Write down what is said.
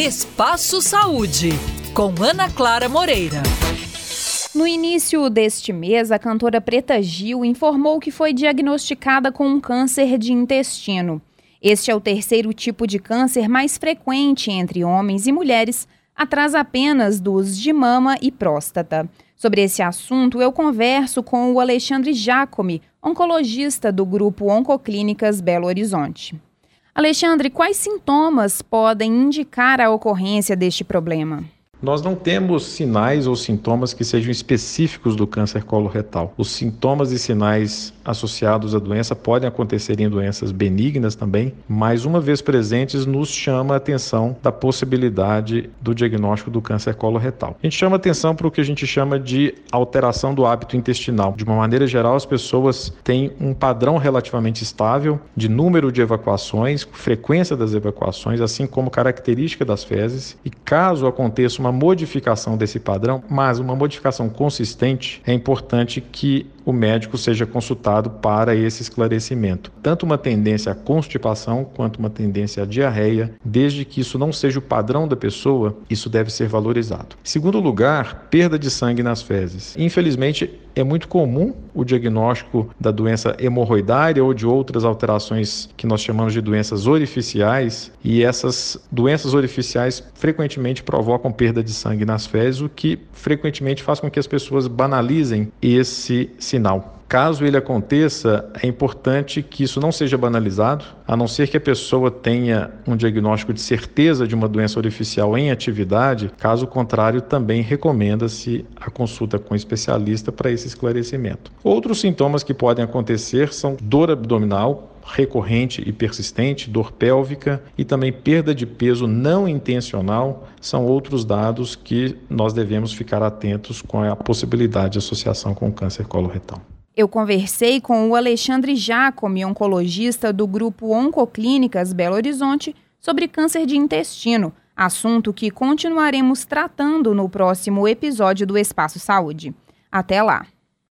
Espaço Saúde, com Ana Clara Moreira. No início deste mês, a cantora Preta Gil informou que foi diagnosticada com um câncer de intestino. Este é o terceiro tipo de câncer mais frequente entre homens e mulheres, atrás apenas dos de mama e próstata. Sobre esse assunto, eu converso com o Alexandre Jacome, oncologista do grupo Oncoclínicas Belo Horizonte. Alexandre, quais sintomas podem indicar a ocorrência deste problema? Nós não temos sinais ou sintomas que sejam específicos do câncer coloretal. Os sintomas e sinais associados à doença podem acontecer em doenças benignas também, mas uma vez presentes nos chama a atenção da possibilidade do diagnóstico do câncer coloretal. A gente chama atenção para o que a gente chama de alteração do hábito intestinal. De uma maneira geral, as pessoas têm um padrão relativamente estável de número de evacuações, frequência das evacuações, assim como característica das fezes, e caso aconteça uma uma modificação desse padrão, mas uma modificação consistente, é importante que o médico seja consultado para esse esclarecimento. Tanto uma tendência à constipação quanto uma tendência à diarreia, desde que isso não seja o padrão da pessoa, isso deve ser valorizado. Segundo lugar, perda de sangue nas fezes. Infelizmente, é muito comum o diagnóstico da doença hemorroidária ou de outras alterações que nós chamamos de doenças orificiais, e essas doenças orificiais frequentemente provocam perda de sangue nas fezes, o que frequentemente faz com que as pessoas banalizem esse sinal. Caso ele aconteça, é importante que isso não seja banalizado, a não ser que a pessoa tenha um diagnóstico de certeza de uma doença orificial em atividade, caso contrário, também recomenda-se a consulta com um especialista para esse esclarecimento. Outros sintomas que podem acontecer são dor abdominal, recorrente e persistente, dor pélvica e também perda de peso não intencional são outros dados que nós devemos ficar atentos com a possibilidade de associação com câncer coloretal. Eu conversei com o Alexandre Jacome, oncologista do grupo Oncoclínicas Belo Horizonte, sobre câncer de intestino, assunto que continuaremos tratando no próximo episódio do Espaço Saúde. Até lá!